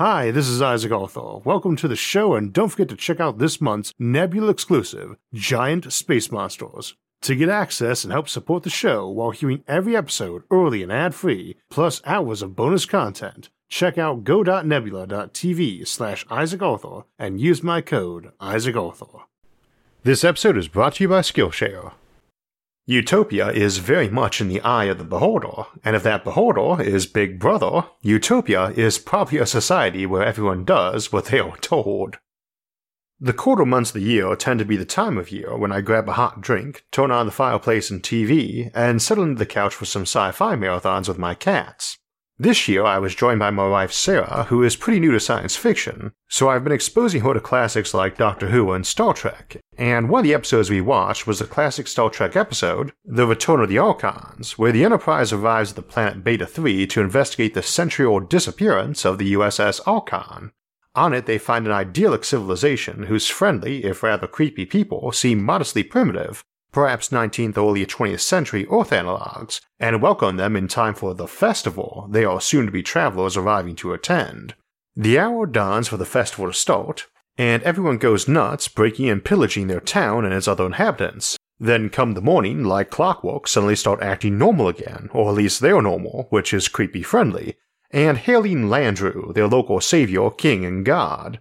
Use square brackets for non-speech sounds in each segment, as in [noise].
Hi, this is Isaac Arthur. Welcome to the show, and don't forget to check out this month's Nebula exclusive, Giant Space Monsters. To get access and help support the show while hearing every episode early and ad free, plus hours of bonus content, check out go.nebula.tv slash Isaac Arthur and use my code Isaac Arthur. This episode is brought to you by Skillshare. Utopia is very much in the eye of the beholder, and if that beholder is Big Brother, Utopia is probably a society where everyone does what they are [laughs] told. The colder months of the year tend to be the time of year when I grab a hot drink, turn on the fireplace and TV, and settle into the couch for some sci fi marathons with my cats. This year, I was joined by my wife Sarah, who is pretty new to science fiction, so I've been exposing her to classics like Doctor Who and Star Trek. And one of the episodes we watched was the classic Star Trek episode, The Return of the Archons, where the Enterprise arrives at the planet Beta 3 to investigate the century old disappearance of the USS Archon. On it, they find an idyllic civilization whose friendly, if rather creepy people seem modestly primitive, perhaps 19th or early 20th century Earth analogs, and welcome them in time for the festival they are soon to be travelers arriving to attend. The hour dawns for the festival to start, and everyone goes nuts breaking and pillaging their town and its other inhabitants. Then come the morning, like clockwork, suddenly start acting normal again, or at least they're normal, which is creepy friendly, and hailing Landru, their local savior, king, and god.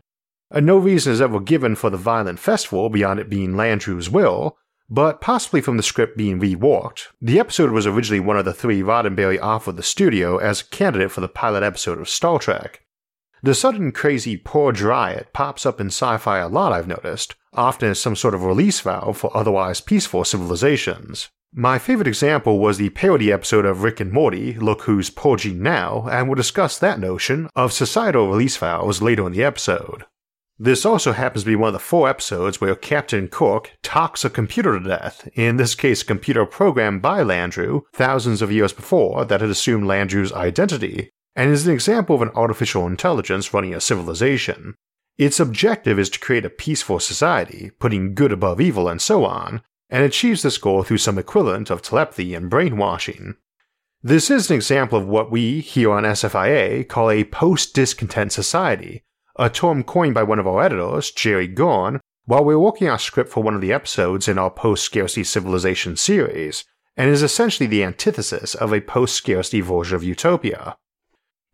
And no reason is ever given for the violent festival beyond it being Landru's will, but possibly from the script being reworked. The episode was originally one of the three Roddenberry offered the studio as a candidate for the pilot episode of Star Trek. The sudden crazy purge riot pops up in sci fi a lot, I've noticed, often as some sort of release valve for otherwise peaceful civilizations. My favorite example was the parody episode of Rick and Morty, Look Who's Purging Now, and we'll discuss that notion of societal release valves later in the episode. This also happens to be one of the four episodes where Captain Kirk talks a computer to death, in this case a computer programmed by Landru thousands of years before that had assumed Landru's identity, and is an example of an artificial intelligence running a civilization. Its objective is to create a peaceful society, putting good above evil and so on, and achieves this goal through some equivalent of telepathy and brainwashing. This is an example of what we, here on SFIA, call a post discontent society, a term coined by one of our editors, Jerry Guern, while we were working our script for one of the episodes in our post scarcity civilization series, and is essentially the antithesis of a post scarcity version of Utopia.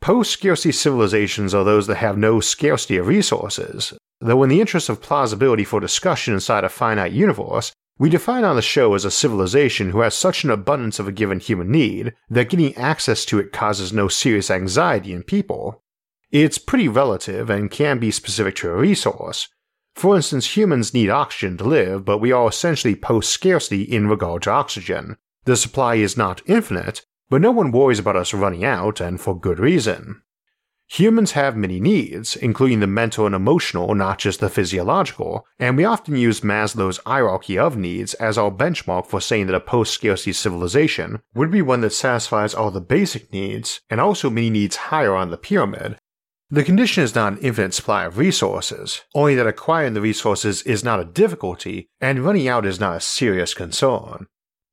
Post scarcity civilizations are those that have no scarcity of resources, though, in the interest of plausibility for discussion inside a finite universe, we define on the show as a civilization who has such an abundance of a given human need that getting access to it causes no serious anxiety in people. It's pretty relative and can be specific to a resource. For instance, humans need oxygen to live, but we are essentially post scarcity in regard to oxygen. The supply is not infinite, but no one worries about us running out, and for good reason. Humans have many needs, including the mental and emotional, not just the physiological, and we often use Maslow's hierarchy of needs as our benchmark for saying that a post scarcity civilization would be one that satisfies all the basic needs and also many needs higher on the pyramid, the condition is not an infinite supply of resources, only that acquiring the resources is not a difficulty and running out is not a serious concern.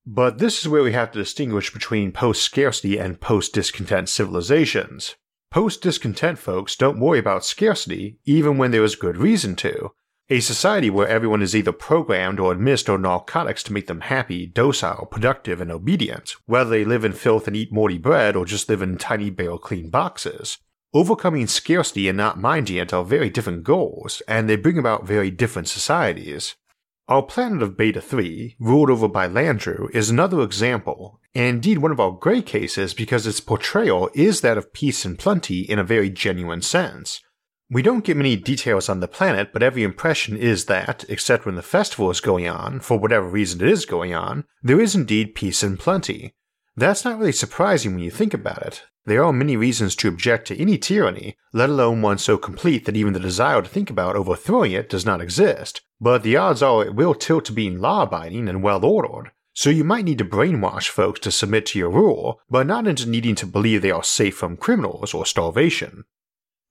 But this is where we have to distinguish between post scarcity and post discontent civilizations. Post discontent folks don't worry about scarcity even when there is good reason to. A society where everyone is either programmed or administered narcotics to make them happy, docile, productive, and obedient, whether they live in filth and eat Morty bread or just live in tiny bare clean boxes. Overcoming scarcity and not minding it are very different goals, and they bring about very different societies. Our planet of Beta 3, ruled over by Landru, is another example, and indeed one of our great cases because its portrayal is that of peace and plenty in a very genuine sense. We don't get many details on the planet, but every impression is that, except when the festival is going on, for whatever reason it is going on, there is indeed peace and plenty. That's not really surprising when you think about it. There are many reasons to object to any tyranny, let alone one so complete that even the desire to think about overthrowing it does not exist, but the odds are it will tilt to being law abiding and well ordered. So you might need to brainwash folks to submit to your rule, but not into needing to believe they are safe from criminals or starvation.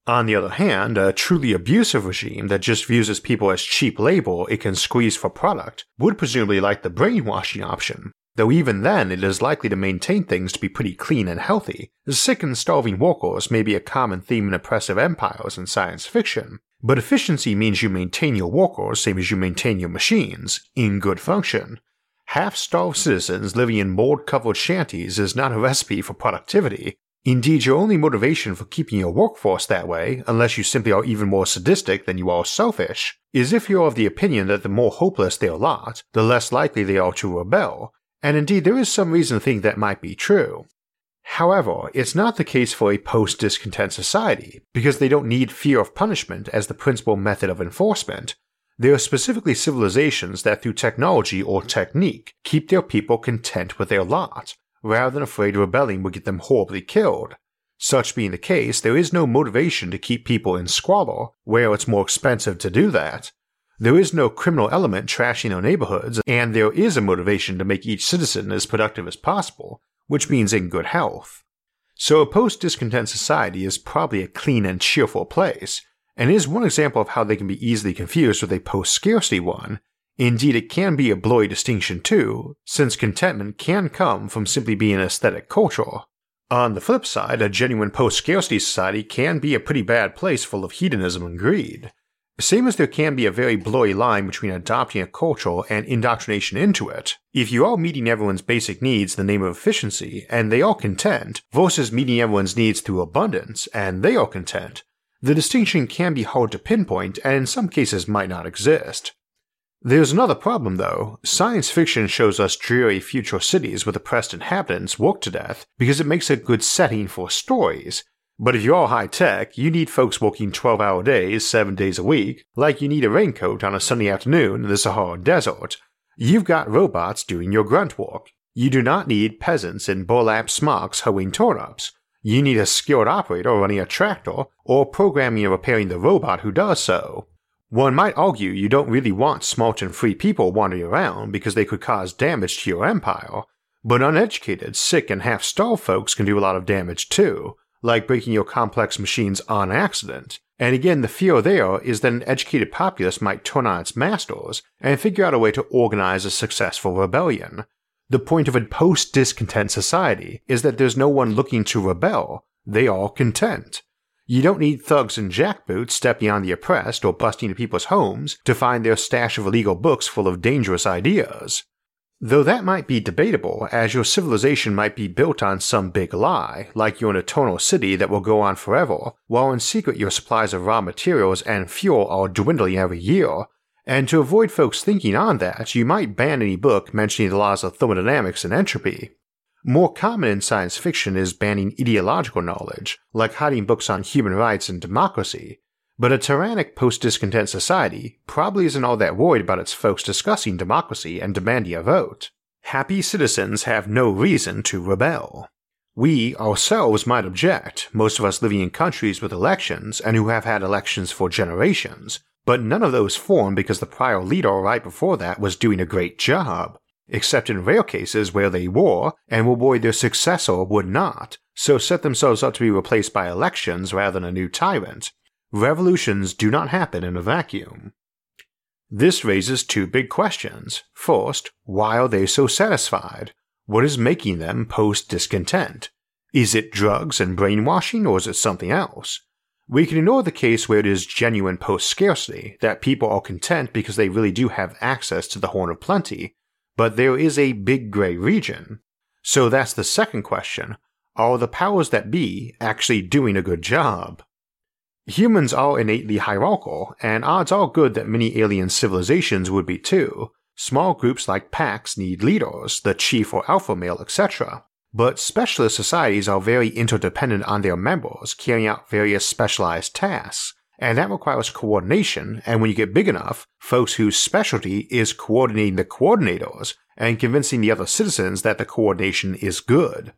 On the other hand, a truly abusive regime that just views its people as cheap labor it can squeeze for product would presumably like the brainwashing option, though even then it is likely to maintain things to be pretty clean and healthy. Sick and starving workers may be a common theme in oppressive empires in science fiction, but efficiency means you maintain your workers same as you maintain your machines, in good function. Half starved citizens living in mold covered shanties is not a recipe for productivity. Indeed, your only motivation for keeping your workforce that way, unless you simply are even more sadistic than you are selfish, is if you're of the opinion that the more hopeless their lot, the less likely they are to rebel, and indeed there is some reason to think that might be true. However, it's not the case for a post discontent society, because they don't need fear of punishment as the principal method of enforcement. There are specifically civilizations that, through technology or technique, keep their people content with their lot, rather than afraid rebelling would get them horribly killed. Such being the case, there is no motivation to keep people in squalor, where it's more expensive to do that, there is no criminal element trashing our neighborhoods, and there is a motivation to make each citizen as productive as possible, which means in good health. So a post discontent society is probably a clean and cheerful place, and is one example of how they can be easily confused with a post scarcity one. Indeed, it can be a blurry distinction too, since contentment can come from simply being an aesthetic culture. On the flip side, a genuine post scarcity society can be a pretty bad place full of hedonism and greed. Same as there can be a very blurry line between adopting a culture and indoctrination into it, if you are meeting everyone's basic needs in the name of efficiency and they are content, versus meeting everyone's needs through abundance and they are content, the distinction can be hard to pinpoint and in some cases might not exist. There's another problem though. Science fiction shows us dreary future cities with oppressed inhabitants worked to death because it makes a good setting for stories, but if you're high tech, you need folks working 12 hour days, 7 days a week, like you need a raincoat on a sunny afternoon in the Sahara Desert. You've got robots doing your grunt work. You do not need peasants in burlap smocks hoeing turnips. You need a skilled operator running a tractor or programming and repairing the robot who does so. One might argue you don't really want smart and free people wandering around because they could cause damage to your empire, but uneducated, sick, and half starved folks can do a lot of damage too, like breaking your complex machines on accident. And again, the fear there is that an educated populace might turn on its masters and figure out a way to organize a successful rebellion. The point of a post discontent society is that there's no one looking to rebel, they are content. You don't need thugs and jackboots stepping on the oppressed or busting into people's homes to find their stash of illegal books full of dangerous ideas. Though that might be debatable, as your civilization might be built on some big lie, like you're an eternal city that will go on forever, while in secret your supplies of raw materials and fuel are dwindling every year. And to avoid folks thinking on that, you might ban any book mentioning the laws of thermodynamics and entropy. More common in science fiction is banning ideological knowledge, like hiding books on human rights and democracy, but a tyrannic post discontent society probably isn't all that worried about its folks discussing democracy and demanding a vote. Happy citizens have no reason to rebel. We ourselves might object, most of us living in countries with elections and who have had elections for generations, but none of those formed because the prior leader right before that was doing a great job, except in rare cases where they were and were worried their successor would not, so set themselves up to be replaced by elections rather than a new tyrant, Revolutions do not happen in a vacuum. This raises two big questions. First, why are they so satisfied? What is making them post discontent? Is it drugs and brainwashing, or is it something else? We can ignore the case where it is genuine post scarcity, that people are content because they really do have access to the horn of plenty, but there is a big gray region. So that's the second question are the powers that be actually doing a good job? Humans are innately hierarchical, and odds are good that many alien civilizations would be too. Small groups like packs need leaders, the chief or alpha male, etc. But specialist societies are very interdependent on their members, carrying out various specialized tasks, and that requires coordination, and when you get big enough, folks whose specialty is coordinating the coordinators and convincing the other citizens that the coordination is good.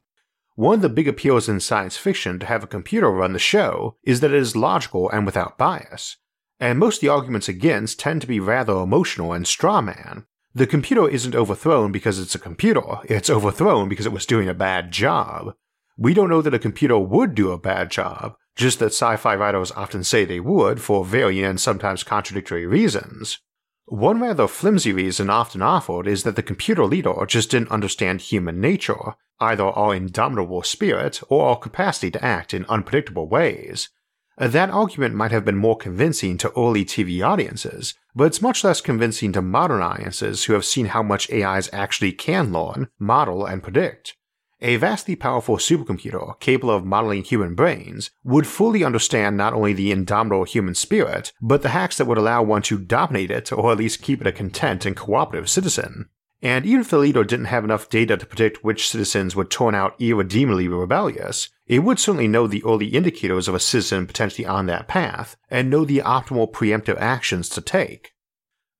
One of the big appeals in science fiction to have a computer run the show is that it is logical and without bias, and most of the arguments against tend to be rather emotional and straw man. The computer isn't overthrown because it's a computer, it's overthrown because it was doing a bad job. We don't know that a computer would do a bad job, just that sci fi writers often say they would for varying and sometimes contradictory reasons. One rather flimsy reason often offered is that the computer leader just didn't understand human nature, either our indomitable spirit or our capacity to act in unpredictable ways. Uh, that argument might have been more convincing to early TV audiences, but it's much less convincing to modern audiences who have seen how much AIs actually can learn, model, and predict. A vastly powerful supercomputer capable of modeling human brains would fully understand not only the indomitable human spirit, but the hacks that would allow one to dominate it or at least keep it a content and cooperative citizen. And even if the leader didn't have enough data to predict which citizens would turn out irredeemably rebellious, it would certainly know the early indicators of a citizen potentially on that path, and know the optimal preemptive actions to take.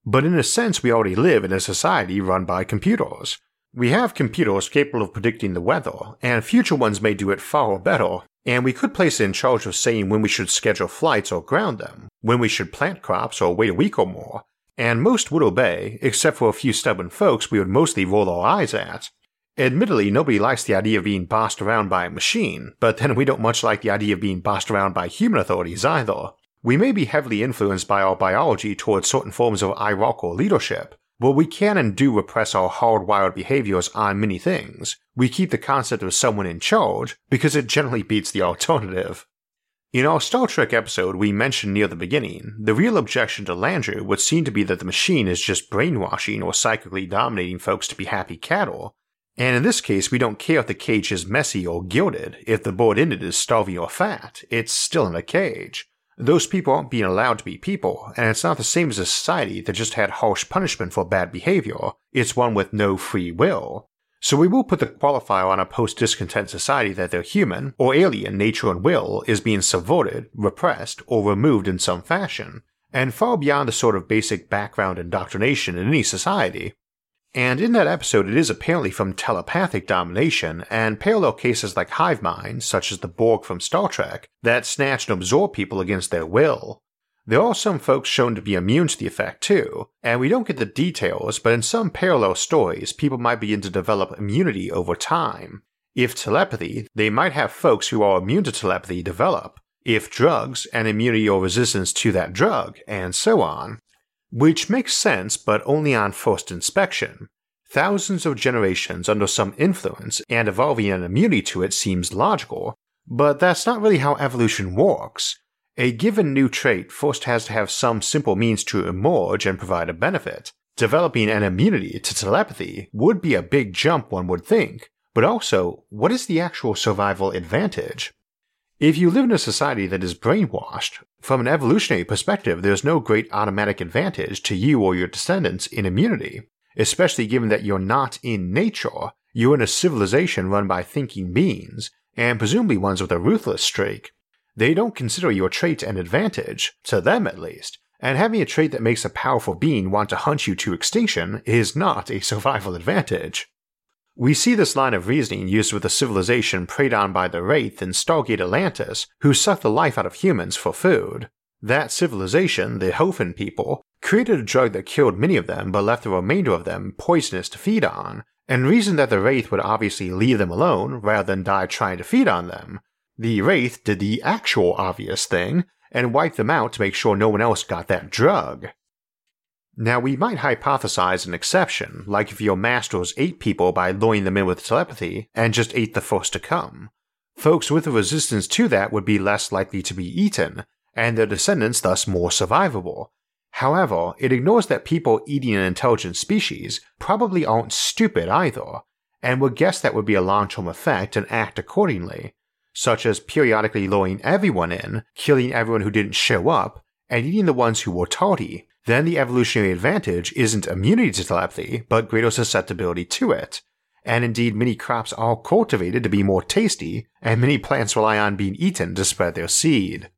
But in a sense, we already live in a society run by computers. We have computers capable of predicting the weather, and future ones may do it far better, and we could place it in charge of saying when we should schedule flights or ground them, when we should plant crops or wait a week or more, and most would obey, except for a few stubborn folks we would mostly roll our eyes at. Admittedly, nobody likes the idea of being bossed around by a machine, but then we don't much like the idea of being bossed around by human authorities either. We may be heavily influenced by our biology towards certain forms of hierarchical leadership, but we can and do repress our hardwired behaviors on many things. We keep the concept of someone in charge because it generally beats the alternative. In our Star Trek episode we mentioned near the beginning, the real objection to Landru would seem to be that the machine is just brainwashing or psychically dominating folks to be happy cattle, and in this case we don't care if the cage is messy or gilded, if the board in it is starving or fat, it's still in a cage. Those people aren't being allowed to be people, and it's not the same as a society that just had harsh punishment for bad behavior, it's one with no free will. So we will put the qualifier on a post discontent society that their human or alien nature and will is being subverted, repressed, or removed in some fashion, and far beyond the sort of basic background indoctrination in any society. And in that episode, it is apparently from telepathic domination and parallel cases like hive minds, such as the Borg from Star Trek, that snatch and absorb people against their will, there are some folks shown to be immune to the effect too, and we don't get the details, but in some parallel stories, people might begin to develop immunity over time. If telepathy, they might have folks who are immune to telepathy develop. If drugs, an immunity or resistance to that drug, and so on. Which makes sense, but only on first inspection. Thousands of generations under some influence and evolving an immunity to it seems logical, but that's not really how evolution works. A given new trait first has to have some simple means to emerge and provide a benefit. Developing an immunity to telepathy would be a big jump, one would think, but also, what is the actual survival advantage? If you live in a society that is brainwashed, from an evolutionary perspective, there's no great automatic advantage to you or your descendants in immunity, especially given that you're not in nature, you're in a civilization run by thinking beings, and presumably ones with a ruthless streak, they don't consider your trait an advantage, to them at least, and having a trait that makes a powerful being want to hunt you to extinction is not a [laughs] survival advantage. We see this line of reasoning used with the civilization preyed on by the Wraith in Stargate Atlantis, who sucked the life out of humans for food. That civilization, the Hoffan people, created a drug that killed many of them but left the remainder of them poisonous to feed on, and reasoned that the Wraith would obviously leave them alone rather than die trying to feed on them, the Wraith did the actual obvious thing and wiped them out to make sure no one else got that drug. Now, we might hypothesize an exception, like if your masters ate people by luring them in with telepathy and just ate the first to come. Folks with a resistance to that would be less likely to be eaten, and their descendants thus more survivable. However, it ignores that people eating an intelligent species probably aren't stupid either, and would guess that would be a long term effect and act accordingly such as periodically luring everyone in, killing everyone who didn't show up, and eating the ones who were tardy, then the evolutionary advantage isn't immunity to telepathy, but greater susceptibility to it. And indeed, many crops are cultivated to be more tasty, and many plants rely on being eaten to spread their seed.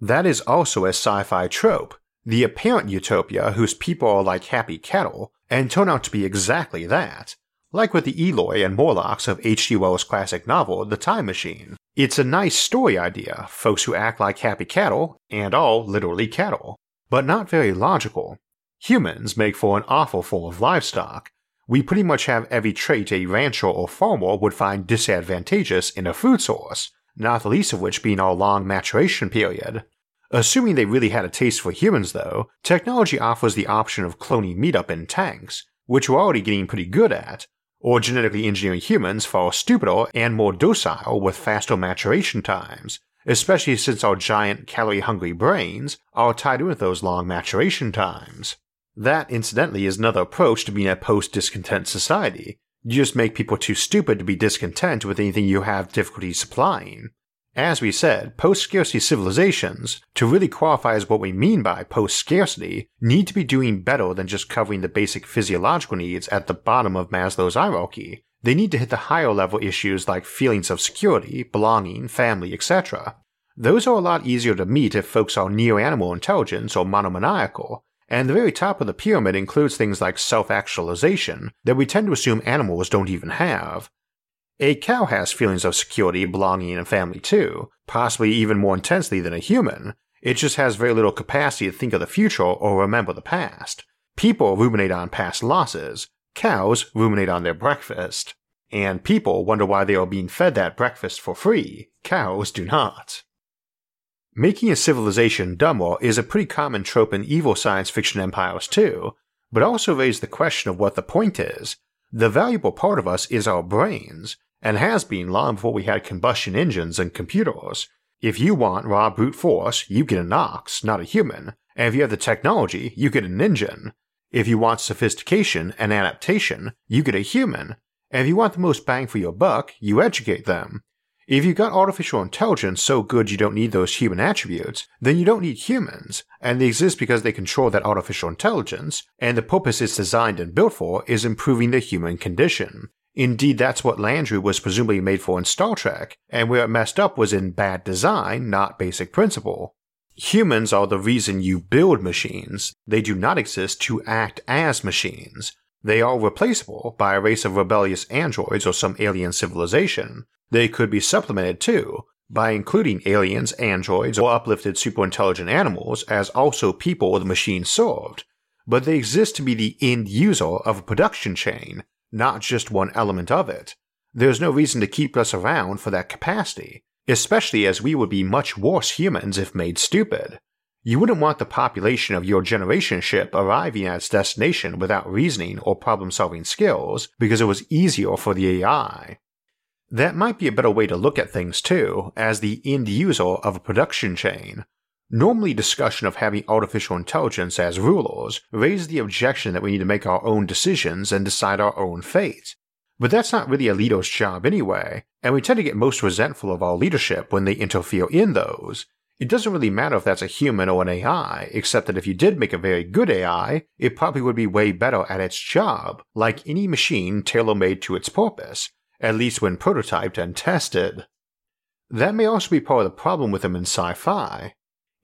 That is also a sci fi trope, the apparent utopia whose people are like happy cattle, and turn out to be exactly that, like with the Eloi and Morlocks of H.G. Wells' classic novel, The Time Machine. It's a nice story idea, folks who act like happy cattle, and all literally cattle, but not very logical. Humans make for an awful form of livestock. We pretty much have every trait a rancher or farmer would find disadvantageous in a food source, not the least of which being our long maturation period. Assuming they really had a taste for humans, though, technology offers the option of cloning meat-up in tanks, which we're already getting pretty good at, or genetically engineering humans far stupider and more docile with faster maturation times, especially since our giant calorie hungry brains are tied in with those long maturation times. That, incidentally, is another approach to being a post discontent society. You just make people too stupid to be discontent with anything you have difficulty supplying. As we said, post scarcity civilizations, to really qualify as what we mean by post scarcity, need to be doing better than just covering the basic physiological needs at the bottom of Maslow's hierarchy, they need to hit the higher level issues like feelings of security, belonging, family, etc. Those are a lot easier to meet if folks are neo animal intelligence or monomaniacal, and the very top of the pyramid includes things like self actualization that we tend to assume animals don't even have. A cow has feelings of security, belonging, and family too, possibly even more intensely than a human. It just has very little capacity to think of the future or remember the past. People ruminate on past losses, Cows ruminate on their breakfast, and people wonder why they are being fed that breakfast for free. Cows do not. Making a civilization dumber is a pretty common trope in evil science fiction empires too, but also raises the question of what the point is. The valuable part of us is our brains, and has been long before we had combustion engines and computers. If you want raw brute force, you get an ox, not a human, and if you have the technology, you get an engine. If you want sophistication and adaptation, you get a human, and if you want the most bang for your buck, you educate them. If you've got artificial intelligence so good you don't need those human attributes, then you don't need humans, and they exist because they control that artificial intelligence, and the purpose it's designed and built for is improving the human condition. Indeed, that's what Landru was presumably made for in Star Trek, and where it messed up was in bad design, not basic principle. Humans are the reason you build machines. They do not exist to act as machines. They are replaceable by a race of rebellious androids or some alien civilization. They could be supplemented too by including aliens, androids, or uplifted superintelligent animals as also people the machine served. But they exist to be the end user of a production chain, not just one element of it. There's no reason to keep us around for that capacity especially as we would be much worse humans if made stupid. You wouldn't want the population of your generation ship arriving at its destination without reasoning or problem solving skills because it was easier for the AI. That might be a better way to look at things too, as the end user of a production chain. Normally, discussion of having artificial intelligence as rulers raises the objection that we need to make our own decisions and decide our own fate, but that's not really a leader's job anyway, and we tend to get most resentful of our leadership when they interfere in those. It doesn't really matter if that's a human or an AI, except that if you did make a very good AI, it probably would be way better at its job, like any machine tailor made to its purpose, at least when prototyped and tested. That may also be part of the problem with them in sci fi.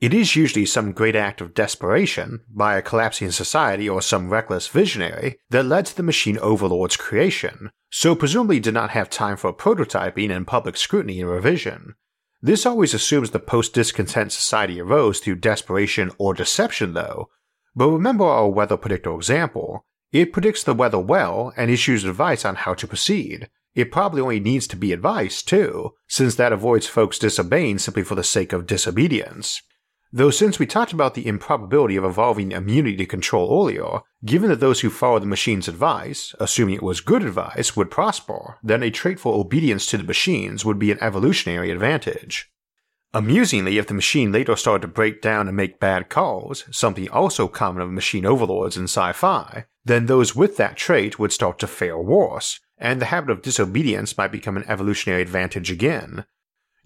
It is usually some great act of desperation by a collapsing society or some reckless visionary that led to the machine overlord's creation, so presumably did not have time for prototyping and public scrutiny and revision. This always assumes the post discontent society arose through desperation or deception, though. But remember our weather predictor example. It predicts the weather well and issues advice on how to proceed. It probably only needs to be advice, too, since that avoids folks disobeying simply for the sake of disobedience. Though since we talked about the improbability of evolving immunity to control earlier, given that those who followed the machine's advice, assuming it was good advice, would prosper, then a trait for obedience to the machines would be an evolutionary advantage. Amusingly, if the machine later started to break down and make bad calls, something also common of machine overlords in sci fi, then those with that trait would start to fare worse, and the habit of disobedience might become an evolutionary advantage again,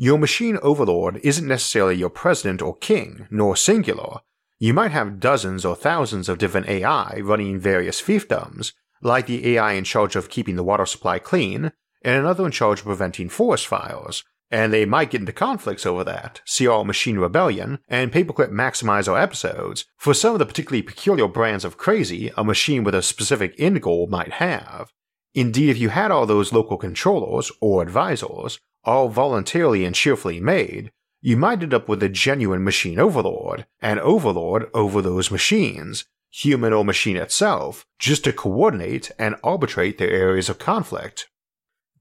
your machine overlord isn't necessarily your president or king, nor singular. You might have dozens or thousands of different AI running various fiefdoms, like the AI in charge of keeping the water supply clean, and another in charge of preventing forest fires, and they might get into conflicts over that, see our Machine Rebellion, and Paperclip Maximizer episodes, for some of the particularly peculiar brands of crazy a machine with a specific end goal might have. Indeed, if you had all those local controllers, or advisors, all voluntarily and cheerfully made, you might end up with a genuine machine overlord, an overlord over those machines, human or machine itself, just to coordinate and arbitrate their areas of conflict.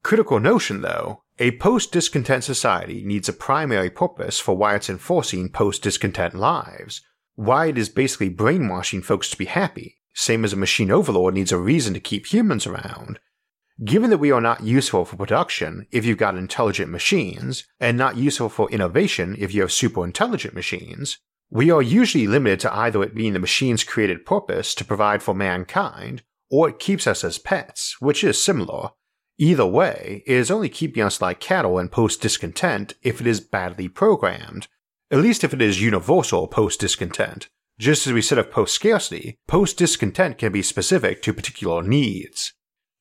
Critical notion though, A post discontent society needs a primary purpose for why it's enforcing post discontent lives, why it is basically brainwashing folks to be happy, same as a machine overlord needs a reason to keep humans around. Given that we are not useful for production if you've got intelligent machines, and not useful for innovation if you have super intelligent machines, we are usually limited to either it being the machine's created purpose to provide for mankind, or it keeps us as pets, which is similar. Either way, it is only keeping us like cattle and post discontent if it is badly programmed, at least if it is universal post discontent. Just as we said of post scarcity, post discontent can be specific to particular needs.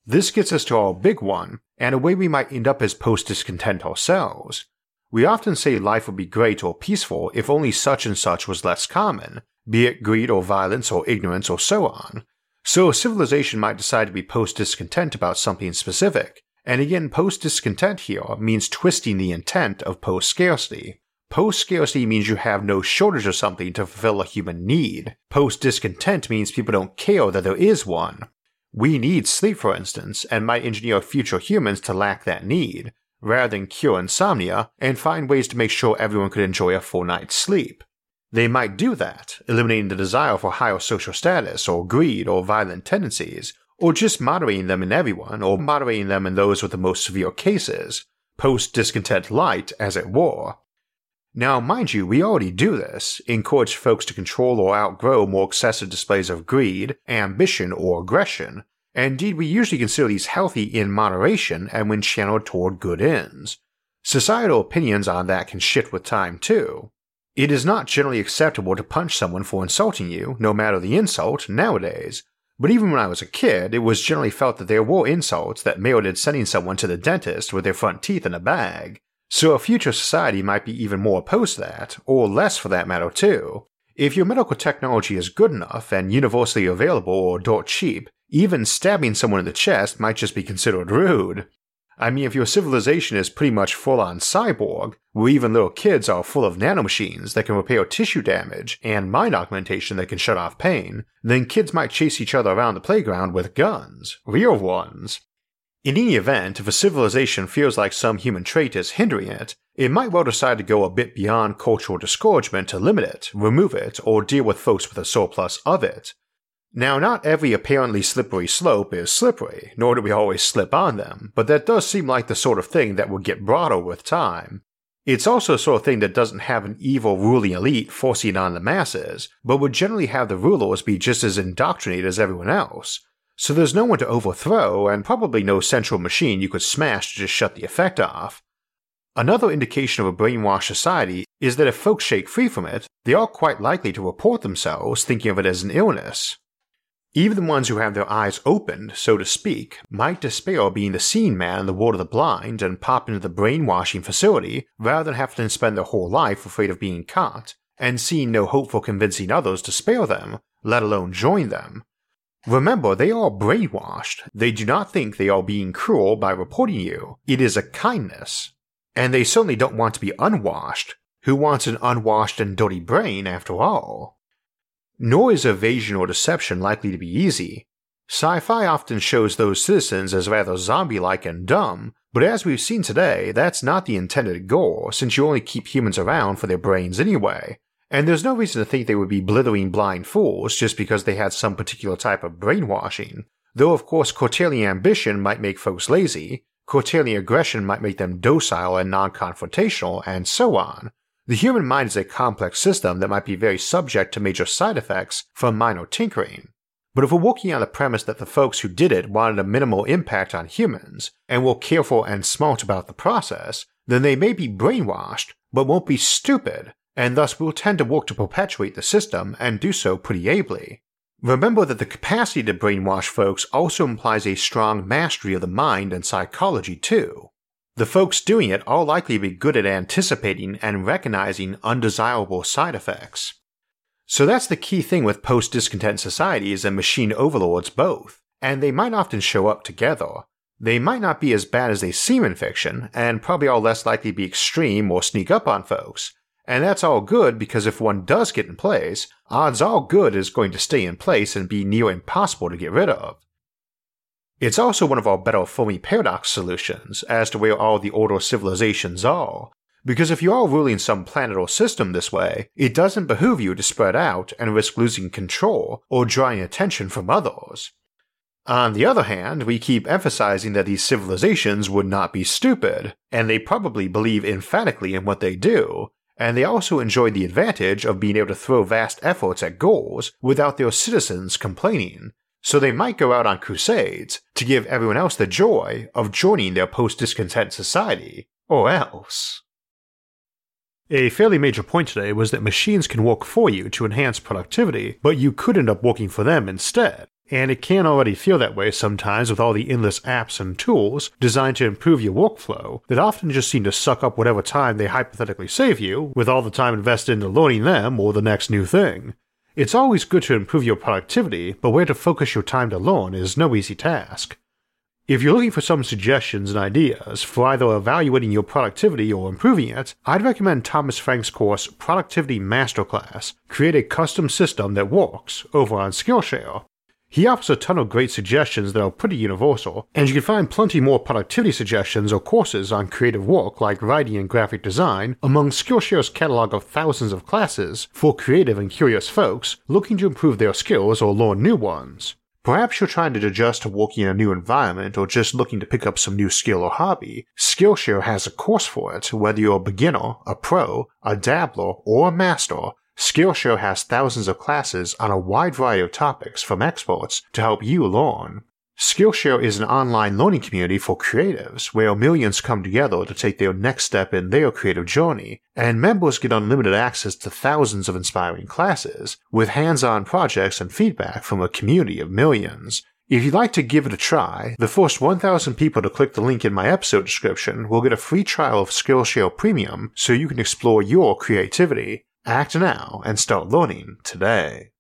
This gets us to our big one, and a way we might end up as post discontent ourselves. We often say life would be great or peaceful if only such and such was less common, be it greed or violence or ignorance or so on. So a civilization might decide to be post discontent about something specific, and again, post discontent here means twisting the intent of post scarcity. Post scarcity means you have no shortage of something to fulfill a human need. Post discontent means people don't care that there is one. We need sleep, for instance, and might engineer future humans to lack that need, rather than cure insomnia and find ways to make sure everyone could enjoy a full night's sleep. They might do that, eliminating the desire for higher social status or greed or violent tendencies, or just moderating them in everyone or moderating them in those with the most severe cases, post discontent light, as it were, now, mind you, we already do this, encourage folks to control or outgrow more excessive displays of greed, ambition, or aggression, indeed we usually consider these healthy in moderation and when channeled toward good ends. Societal opinions on that can shift with time too. It is not generally acceptable to punch someone for insulting you, no matter the insult, nowadays, but even when I was a kid, it was generally felt that there were insults that merited sending someone to the dentist with their front teeth in a bag, so a future society might be even more opposed to that, or less for that matter too. If your medical technology is good enough and universally available or dirt cheap, even stabbing someone in the chest might just be considered rude. I mean, if your civilization is pretty much full on cyborg, where even little kids are full of nanomachines that can repair tissue damage and mind augmentation that can shut off pain, then kids might chase each other around the playground with guns, real ones. In any event, if a civilization feels like some human trait is hindering it, it might well decide to go a bit beyond cultural discouragement to limit it, remove it, or deal with folks with a surplus of it. Now, not every apparently slippery slope is slippery, nor do we always slip on them, but that does seem like the sort of thing that will get broader with time. It's also a sort of thing that doesn't have an evil ruling elite forcing on the masses, but would generally have the rulers be just as indoctrinated as everyone else, so there's no one to overthrow and probably no central machine you could smash to just shut the effect off. Another indication of a brainwashed society is that if folks shake free from it, they are quite likely to report themselves thinking of it as an illness. Even the ones who have their eyes opened, so to speak, might despair of being the seen man in the world of the blind and pop into the brainwashing facility rather than have to spend their whole life afraid of being caught, and seeing no hope for convincing others to spare them, let alone join them, Remember, they are brainwashed. They do not think they are being cruel by reporting you. It is a kindness. And they certainly don't want to be unwashed. Who wants an unwashed and dirty brain, after all? Nor is evasion or deception likely to be easy. Sci fi often shows those citizens as rather zombie like and dumb, but as we've seen today, that's not the intended goal, since you only keep humans around for their brains anyway, and there's no reason to think they would be blithering blind fools just because they had some particular type of brainwashing, though of course curtailing ambition might make folks lazy, curtailing aggression might make them docile and non-confrontational, and so on. The human mind is a complex system that might be very subject to major side effects from minor tinkering. But if we're working on the premise that the folks who did it wanted a minimal impact on humans, and were careful and smart about the process, then they may be brainwashed, but won't be stupid, and thus will tend to work to perpetuate the system and do so pretty ably. Remember that the capacity to brainwash folks also implies a strong mastery of the mind and psychology too. The folks doing it are likely to be good at anticipating and recognizing undesirable side effects. So that's the key thing with post discontent societies and machine overlords both, and they might often show up together. They might not be as bad as they seem in fiction, and probably are less likely to be extreme or sneak up on folks, and that's all good because if one does get in place, odds are good is going to stay in place and be near impossible to get rid of. It's also one of our better Fermi paradox solutions as to where all the older civilizations are, because if you are ruling some planet or system this way, it doesn't behoove you to spread out and risk losing control or drawing attention from others. On the other hand, we keep emphasizing that these civilizations would not be stupid, and they probably believe emphatically in what they do, and they also enjoyed the advantage of being able to throw vast efforts at goals without their citizens complaining, so they might go out on crusades to give everyone else the joy of joining their post discontent society, or else. A fairly major point today was that machines can work for you to enhance productivity, but you could end up working for them instead. And it can already feel that way sometimes with all the endless apps and tools designed to improve your workflow that often just seem to suck up whatever time they hypothetically save you, with all the time invested into learning them or the next new thing. It's always good to improve your productivity, but where to focus your time to learn is no easy task. If you're looking for some suggestions and ideas for either evaluating your productivity or improving it, I'd recommend Thomas Frank's course Productivity Masterclass Create a Custom System That Works over on Skillshare. He offers a ton of great suggestions that are pretty universal, and you can find plenty more productivity suggestions or courses on creative work like writing and graphic design among Skillshare's catalog of thousands of classes for creative and curious folks looking to improve their skills or learn new ones. Perhaps you're trying to adjust to working in a new environment or just looking to pick up some new skill or hobby. Skillshare has a course for it, whether you're a beginner, a pro, a dabbler, or a master, Skillshare has thousands of classes on a wide variety of topics from experts to help you learn. Skillshare is an online learning community for creatives where millions come together to take their next step in their creative journey, and members get unlimited access to thousands of inspiring classes, with hands on projects and feedback from a community of millions. If you'd like to give it a try, the first 1,000 people to click the link in my episode description will get a free trial of Skillshare Premium so you can explore your creativity. Act now and start learning today.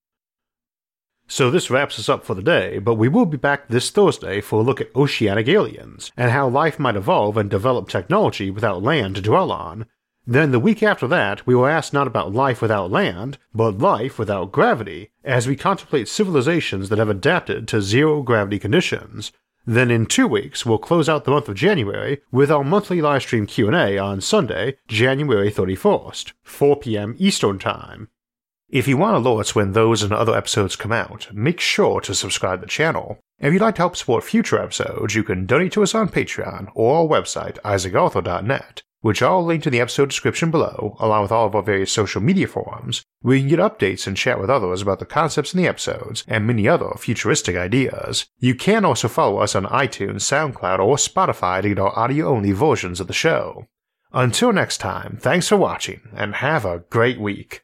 So this wraps us up for the day, but we will be back this Thursday for a look at oceanic aliens and how life might evolve and develop technology without land to dwell on. Then the week after that, we will ask not about life without land, but life without gravity, as we contemplate civilizations that have adapted to zero gravity conditions, then in two weeks, we'll close out the month of January with our monthly livestream Q&A on Sunday, January 31st, 4 p.m. Eastern Time. If you want alerts when those and other episodes come out, make sure to subscribe to the channel. If you'd like to help support future episodes, you can donate to us on Patreon or our website, isaacarthur.net, which I'll link to in the episode description below, along with all of our various social media forums, where you can get updates and chat with others about the concepts in the episodes and many other futuristic ideas. You can also follow us on iTunes, SoundCloud, or Spotify to get our audio only versions of the show. Until next time, thanks for watching and have a great week.